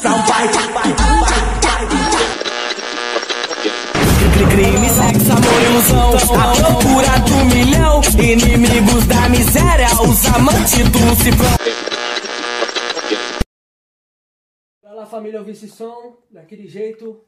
pra um pai. Crime, sexo, amor, ilusão A procura do milhão. Inimigos da miséria. Os amantes do cifrão Olha lá família, ouvir esse som. Daquele jeito.